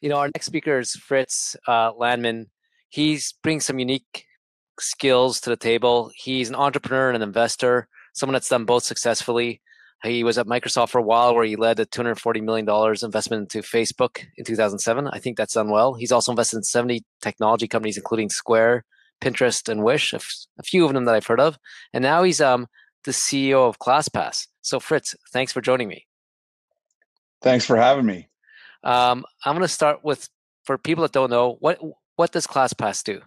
You know, our next speaker is Fritz uh, Lanman. He's brings some unique skills to the table. He's an entrepreneur and an investor, someone that's done both successfully. He was at Microsoft for a while, where he led a $240 million investment into Facebook in 2007. I think that's done well. He's also invested in 70 technology companies, including Square, Pinterest, and Wish, a, f- a few of them that I've heard of. And now he's um, the CEO of ClassPass. So, Fritz, thanks for joining me. Thanks for having me. Um, I'm going to start with for people that don't know what what does ClassPass do?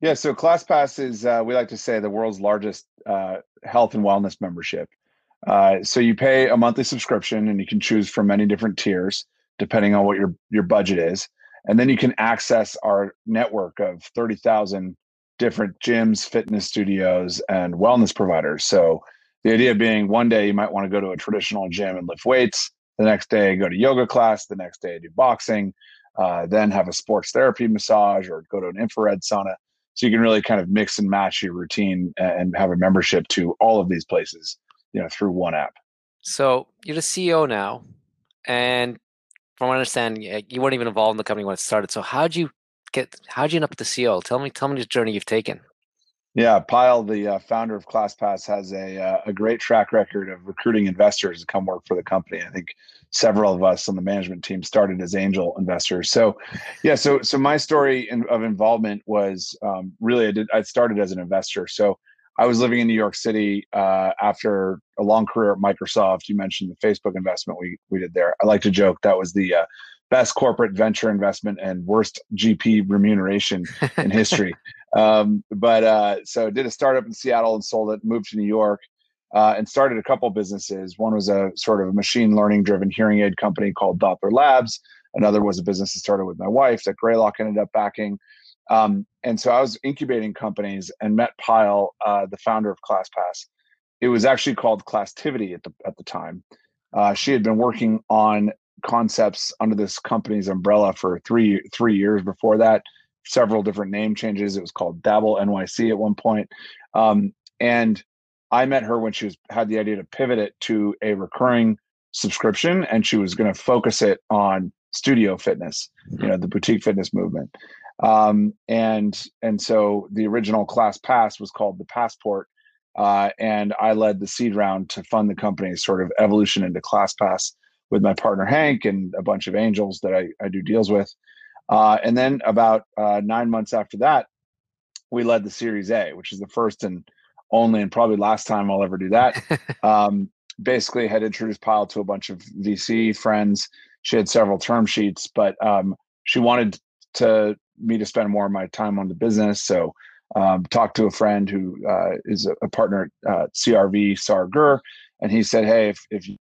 Yeah, so ClassPass is uh, we like to say the world's largest uh, health and wellness membership. Uh, so you pay a monthly subscription, and you can choose from many different tiers depending on what your your budget is, and then you can access our network of thirty thousand different gyms, fitness studios, and wellness providers. So the idea being, one day you might want to go to a traditional gym and lift weights. The next day, go to yoga class. The next day, do boxing. Uh, then have a sports therapy massage or go to an infrared sauna so you can really kind of mix and match your routine and have a membership to all of these places you know through one app so you're the ceo now and from what i understand you weren't even involved in the company when it started so how'd you get how'd you end up at the ceo tell me tell me the journey you've taken yeah Payal the uh, founder of classpass has a, uh, a great track record of recruiting investors to come work for the company i think several of us on the management team started as angel investors. So, yeah, so so my story in, of involvement was um, really I did I started as an investor. So I was living in New York City uh, after a long career at Microsoft. You mentioned the Facebook investment we we did there. I like to joke that was the uh, best corporate venture investment and worst GP remuneration in history. um, but uh, so did a startup in Seattle and sold it. Moved to New York uh, and started a couple businesses. One was a sort of machine learning driven hearing aid company called Doppler Labs. Another was a business that started with my wife that Greylock ended up backing. Um, and so I was incubating companies and met Payal, uh, the founder of ClassPass. It was actually called Classtivity at the at the time. Uh, she had been working on concepts under this company's umbrella for three three years before that. Several different name changes. It was called Dabble NYC at one point. Um, and I met her when she was had the idea to pivot it to a recurring subscription, and she was going to focus it on studio fitness, you know, the boutique fitness movement. Um, and and so the original class pass was called the Passport, uh, and I led the seed round to fund the company's sort of evolution into class pass with my partner Hank and a bunch of angels that I, I do deals with. Uh, and then about uh, nine months after that, we led the Series A, which is the first and only and probably last time I'll ever do that. um, basically, had introduced Payal to a bunch of VC friends. She had several term sheets, but um, she wanted to me to spend more of my time on the business. So, um, talked to a friend who uh, is a, a, partner at uh, CRV, Saar Gur, and he said, "Hey, if if you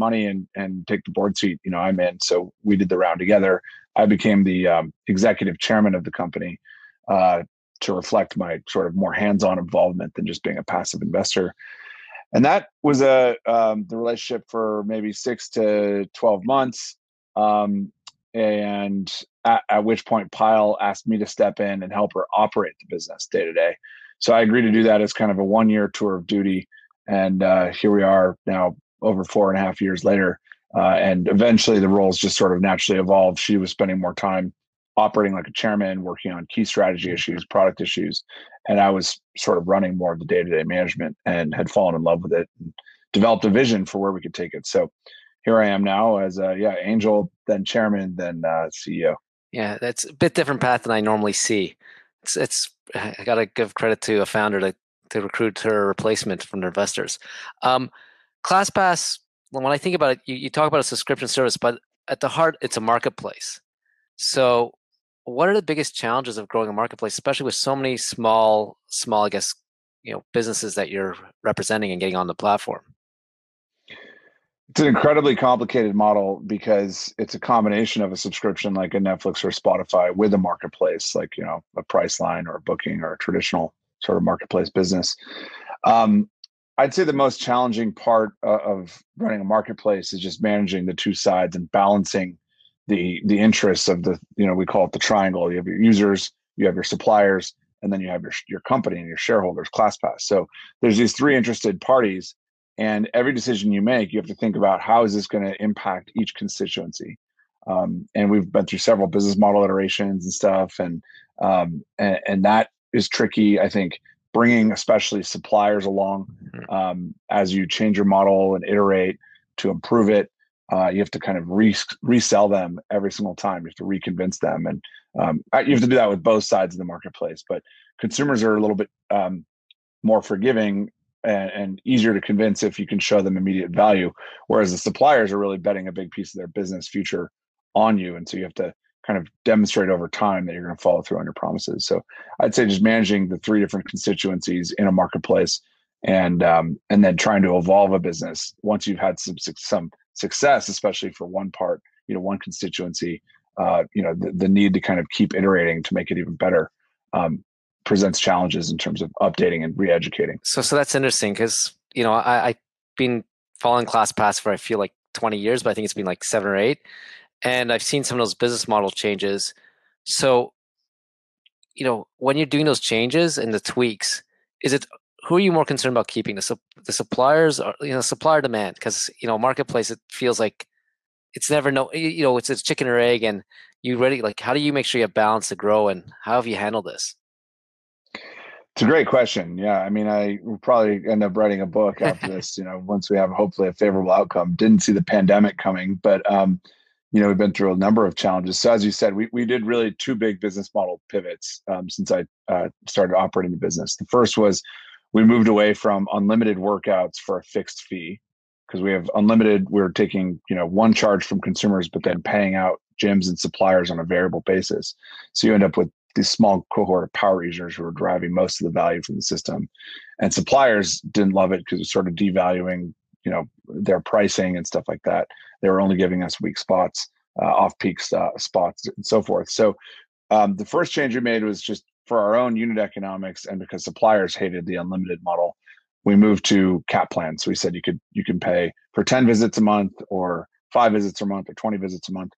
money and and take the board seat, you know, I'm in." So we did the round together. I became the um, executive chairman of the company. Uh, to reflect my sort of more hands-on involvement than just being a passive investor and that was a um, the relationship for maybe six to 12 months um, and at, at, which point Payal asked me to step in and help her operate the business day to day so i agreed to do that as kind of a one year tour of duty and uh, here we are now over four and a half years later uh, and eventually the roles just sort of naturally evolved she was spending more time operating like a chairman, working on key strategy mm-hmm. issues, product issues, and I was sort of running more of the day to day management and had fallen in love with it and developed a vision for where we could take it. So here I am now as a yeah angel, then chairman, then uh, CEO. Yeah, that's a bit different path than I normally see. It's it's I got to give credit to a founder to to recruit her replacement from their investors. Um, ClassPass, when I think about it, you, you talk about a subscription service, but at the heart, it's a marketplace. So what are the biggest challenges of growing a marketplace, especially with so many small, small, I guess, you know, businesses that you're representing and getting on the platform? It's an incredibly complicated model because it's a combination of a subscription like a Netflix or Spotify with a marketplace, like you know, a Priceline or a Booking or a traditional sort of marketplace business. Um, I'd say the most challenging part of running a marketplace is just managing the two sides and balancing the the interests of the you know we call it the triangle you have your users you have your suppliers and then you have your your company and your shareholders classpass so there's these three interested parties and every decision you make you have to think about how is this going to impact each constituency Um, and we've been through several business model iterations and stuff, and, um, and and that is tricky. I think bringing especially suppliers along mm-hmm. um, as you change your model and iterate to improve it. Uh, you have to kind of re- resell them every single time. You have to reconvince them, and um, you have to do that with both sides of the marketplace. But consumers are a little bit um, more forgiving and, and, easier to convince if you can show them immediate value. Whereas the suppliers are really betting a big piece of their business future on you, and so you have to kind of demonstrate over time that you're going to follow through on your promises. So I'd say just managing the three different constituencies in a marketplace and um, and then trying to evolve a business once you've had some some success, especially for one part, you know, one constituency. Uh, you know, the, the need to kind of keep iterating to make it even better um, presents challenges in terms of updating and re-educating. So, so that's interesting because you know I, I've been following ClassPass for I feel like 20 years, but I think it's been like seven or eight and I've seen some of those business model changes. So, you know, when you're doing those changes and the tweaks, is it who are you more concerned about keeping the the suppliers or you know supplier demand? Because you know, marketplace it feels like it's never no you know it's it's chicken or egg, and you ready like how do you make sure you have balance to grow, and how have you handled this? It's a great question. Yeah, I mean, I will probably end up writing a book after this. You know, once we have hopefully a favorable outcome. Didn't see the pandemic coming, but um, you know, we've been through a number of challenges. So as you said, we, we did really two big business model pivots um, since I uh, started operating the business. The first was we moved away from unlimited workouts for a fixed fee because we have unlimited. We're taking you know one charge from consumers, but then paying out gyms and suppliers on a variable basis. So you end up with these small cohort of power users who are driving most of the value from the system, and suppliers didn't love it because it's sort of devaluing you know their pricing and stuff like that. They were only giving us weak spots, uh, off peak uh, spots, and so forth. So um, the first change we made was just for our own unit economics, and because suppliers hated the unlimited model, we moved to cap plans. We said you could you can pay for ten visits a month, or five visits a month, or twenty visits a month,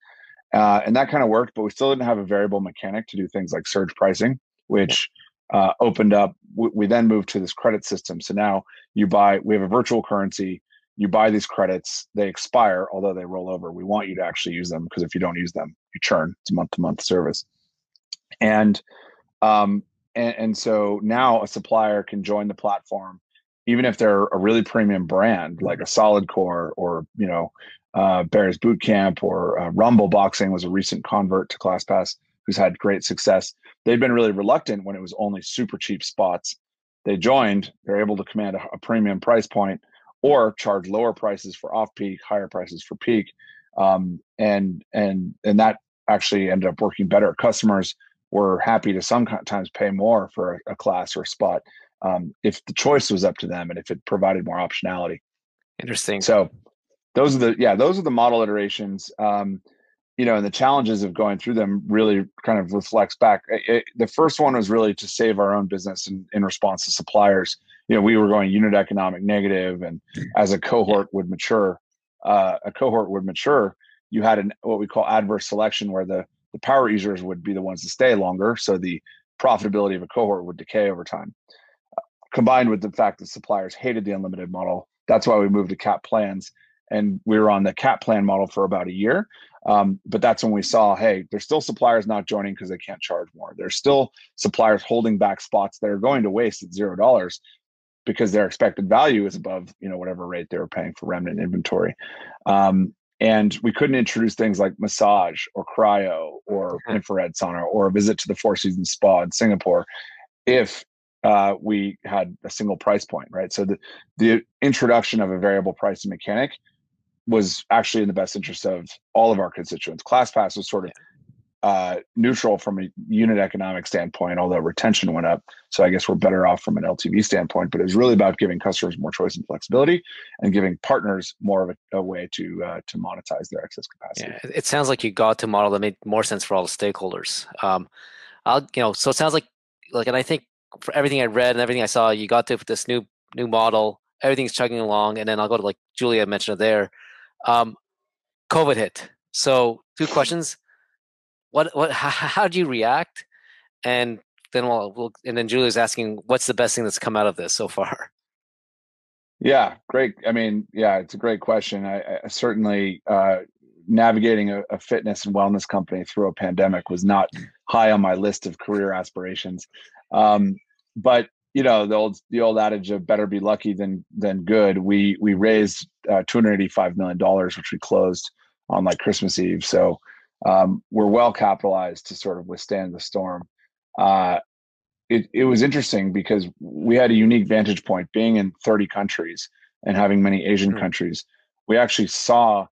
uh, and that kind of worked. But we still didn't have a variable mechanic to do things like surge pricing, which uh, opened up. We, we, then moved to this credit system. So now you buy. We have a virtual currency you buy these credits, they expire, although they roll over. We want you to actually use them because if you don't use them, you churn. It's a month to month service. And, um, and and so now a supplier can join the platform, even if they're a really premium brand like a Solid Core or you know uh, Barry's Boot Camp or uh, Rumble Boxing was a recent convert to ClassPass who's had great success. They've been really reluctant when it was only super cheap spots. They joined, they're able to command a, a premium price point or charge lower prices for off peak, higher prices for peak, um, and and and that actually ended up working better. Customers were happy to sometimes pay more for a, class or a spot um, if the choice was up to them and if it provided more optionality. Interesting. So those are the yeah those are the model iterations. Um, you know, and the challenges of going through them really kind of reflects back. It, it, the first one was really to save our own business in, in response to suppliers you know we were going unit economic negative and as a cohort would mature uh, a cohort would mature you had an what we call adverse selection where the the power users would be the ones to stay longer so the profitability of a cohort would decay over time. Uh, combined with the fact that suppliers hated the unlimited model that's why we moved to cap plans and we were on the cap plan model for about a year um, but that's when we saw hey there's still suppliers not joining because they can't charge more. There's still suppliers holding back spots that are going to waste at zero dollars because their expected value is above you know whatever rate they were paying for remnant inventory. Um, and we couldn't introduce things like massage or cryo or mm-hmm. infrared sauna or a visit to the four seasons spa in singapore if uh, we had a single price point right? So the, the introduction of a variable pricing mechanic was actually in the best interest of all of our constituents. Classpass was sort of uh, neutral from a unit economic standpoint, although retention went up. So I guess we're better off from an LTV standpoint. But it was really about giving customers more choice and flexibility, and giving partners more of a, a way to uh, to monetize their excess capacity. Yeah, it sounds like you got to model that made more sense for all the stakeholders. Um, I'll you know, so it sounds like like, and I think for everything I read and everything I saw, you got to this new new model. Everything's chugging along, and then I'll go to like Julia mentioned it there. Um, COVID hit. So two questions what what how, how do you react and then we'll, we'll and then Julia's asking what's the best thing that's come out of this so far yeah great i mean yeah it's a great question i, I certainly uh, navigating a, a, fitness and wellness company through a pandemic was not high on my list of career aspirations. Um, but you know the old the old adage of better be lucky than than good. We we raised uh, two hundred eighty five million dollars, which we closed on like Christmas Eve. So um, we're well capitalized to sort of withstand the storm. Uh, it, it was interesting because we had a unique vantage point being in 30 countries and having many Asian mm-hmm. countries. We actually saw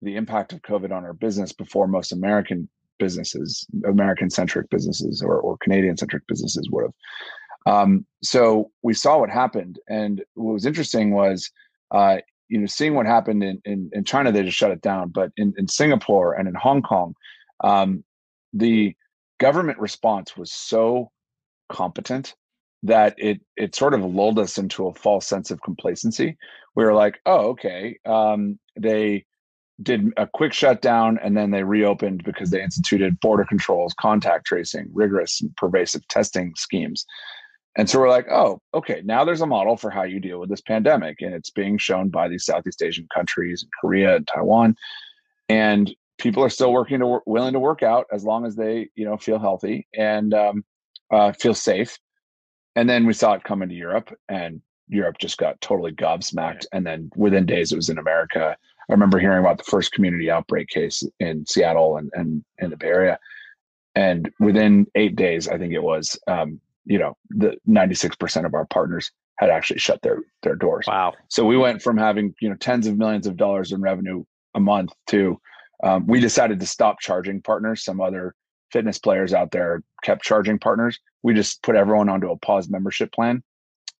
the impact of COVID on our business before most American businesses, American centric businesses or, or Canadian centric businesses would have. Um, so we saw what happened. And what was interesting was, uh, you know, seeing what happened in, in, in, China, they just shut it down. But in, in Singapore and in Hong Kong, um, the government response was so competent that it it sort of lulled us into a false sense of complacency. We were like, oh, okay. Um, they did a quick shutdown and then they reopened because they instituted border controls, contact tracing, rigorous and pervasive testing schemes. And so we're like, oh, okay, now there's a model for how you deal with this pandemic. And it's being shown by these Southeast Asian countries, Korea and Taiwan. And people are still working to work, willing to work out as long as they, you know, feel healthy and um, uh, feel safe. And then we saw it come into Europe and Europe just got totally gobsmacked. And then within days, it was in America. I remember hearing about the first community outbreak case in Seattle and, and in the Bay Area. And within eight days, I think it was, um, you know, the 96% of our partners had actually shut their, their doors. Wow. So we went from having, you know, tens of millions of dollars in revenue a month to, um, we decided to stop charging partners. Some other fitness players out there kept charging partners. We just put everyone onto a pause membership plan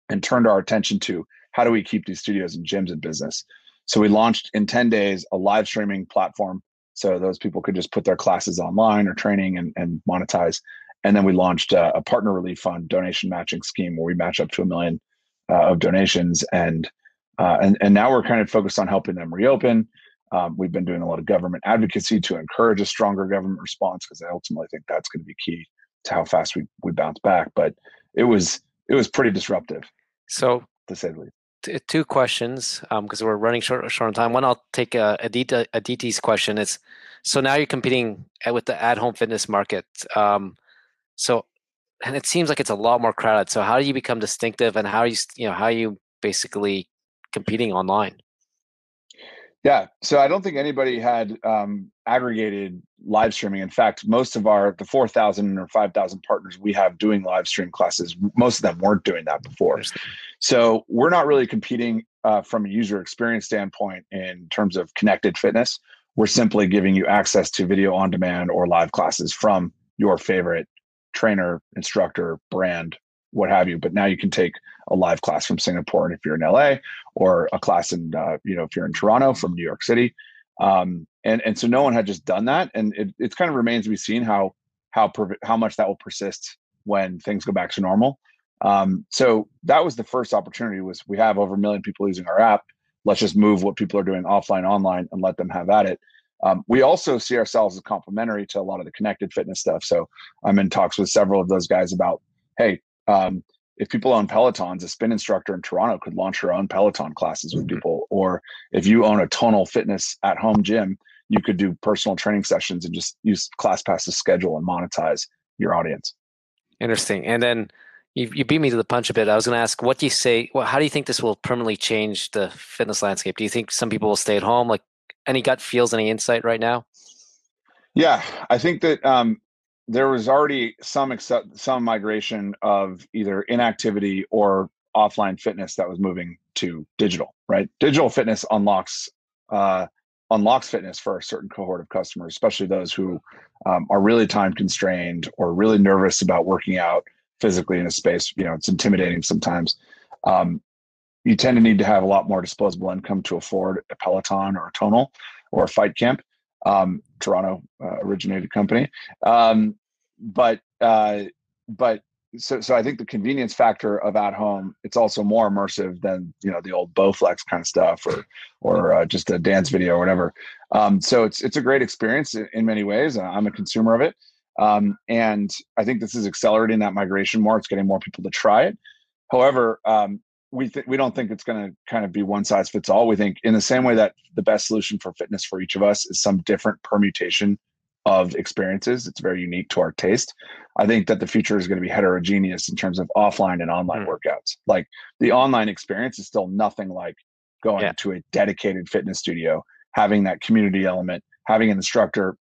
and turned our attention to how do we keep these studios and gyms in business. So we launched in 10 days a live streaming platform. So those people could just put their classes online or training and, and monetize. And then we launched a, a, partner relief fund donation matching scheme where we match up to a million uh, of donations. And, uh, and, and now we're kind of focused on helping them reopen. Um, we've been doing a lot of government advocacy to encourage a stronger government response because I ultimately think that's going to be key to how fast we, we bounce back. But it was it was pretty disruptive. So to say the least. T- two questions because um, we're running short, short on time. One, I'll take a Aditi, Aditi's question. It's so now you're competing with the at-home fitness market. Um, so, and it seems like it's a lot more crowded. So, how do you become distinctive, and how are you, you know, how are you basically competing online? Yeah, so I don't think anybody had um, aggregated live streaming. In fact, most of our the four thousand or five thousand partners we have doing live stream classes, most of them weren't doing that before. So we're not really competing uh, from a user experience standpoint in terms of connected fitness. We're simply giving you access to video on demand or live classes from your favorite trainer, instructor, brand, what have you. But now you can take a live class from Singapore, and if you're in LA, or a class in uh, you know if you're in Toronto from New York City, um, and and so no one had just done that, and it, it kind of remains to be seen how how how much that will persist when things go back to normal. Um, so that was the first opportunity was we have over a million people using our app. Let's just move what people are doing offline online and let them have at it. Um, we also see ourselves as complementary to a lot of the connected fitness stuff. So I'm in talks with several of those guys about, hey, um, if people own Pelotons, a spin instructor in Toronto could launch her own Peloton classes with mm-hmm. people. Or if you own a tonal fitness at home gym, you could do personal training sessions and just use ClassPass to schedule and monetize your audience. Interesting. And then you, you beat me to the punch a bit. I was going to ask, what do you say? Well, how do you think this will permanently change the fitness landscape? Do you think some people will stay at home? Like any gut feels, any insight right now? Yeah, I think that um, there was already some accept, some migration of either inactivity or offline fitness that was moving to digital. Right, digital fitness unlocks uh, unlocks fitness for a certain cohort of customers, especially those who um, are really time constrained or really nervous about working out physically in a space. You know, it's intimidating sometimes. Um, you tend to need to have a lot more disposable income to afford a Peloton or a Tonal or a Fight Camp um, Toronto uh, originated company. Um, but uh, but so so I think the convenience factor of at home it's also more immersive than you know the old Bowflex kind of stuff or or uh, just a dance video or whatever. Um, so it's it's a great experience in, many ways. I'm a consumer of it. Um, and I think this is accelerating that migration more. It's getting more people to try it. However, um, we th- we don't think it's going to kind of be one size fits all. We think in the same way that the best solution for fitness for each of us is some different permutation of experiences. It's very unique to our taste. I think that the future is going to be heterogeneous in terms of offline and online mm. workouts. Like the online experience is still nothing like going yeah. to a dedicated fitness studio, having that community element, having an instructor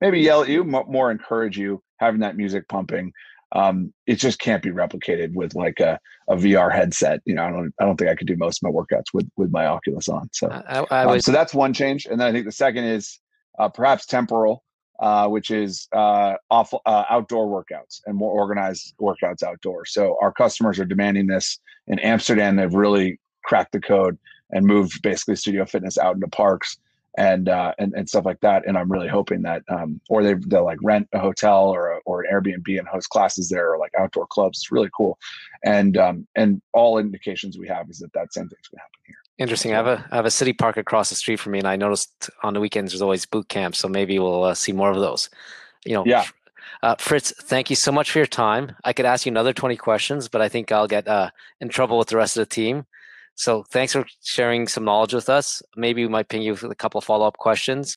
maybe yell at you, more encourage you, having that music pumping. Um, it just can't be replicated with like a, a VR headset. You know, I don't I don't think I could do most of my workouts with with my Oculus on. So I, I um, so that's one change, and then I think the second is uh, perhaps temporal. Uh, which is uh, off, uh, outdoor workouts and more organized workouts outdoors. So our customers are demanding this. In Amsterdam, they've really cracked the code and moved basically studio fitness out into parks and uh, and and stuff like that. And I'm really hoping that, um, or they they'll like rent a hotel or a, or an Airbnb and host classes there, or like outdoor clubs. It's really cool, and um, and all indications we have is that that same thing's going to happen here. Interesting. I have a I have a city park across the street from me, and I noticed on the weekends there's always boot camps. So maybe we'll uh, see more of those. You know, yeah. Uh, Fritz, thank you so much for your time. I could ask you another 20 questions, but I think I'll get uh, in trouble with the rest of the team. So thanks for sharing some knowledge with us. Maybe we might ping you with a couple follow up questions.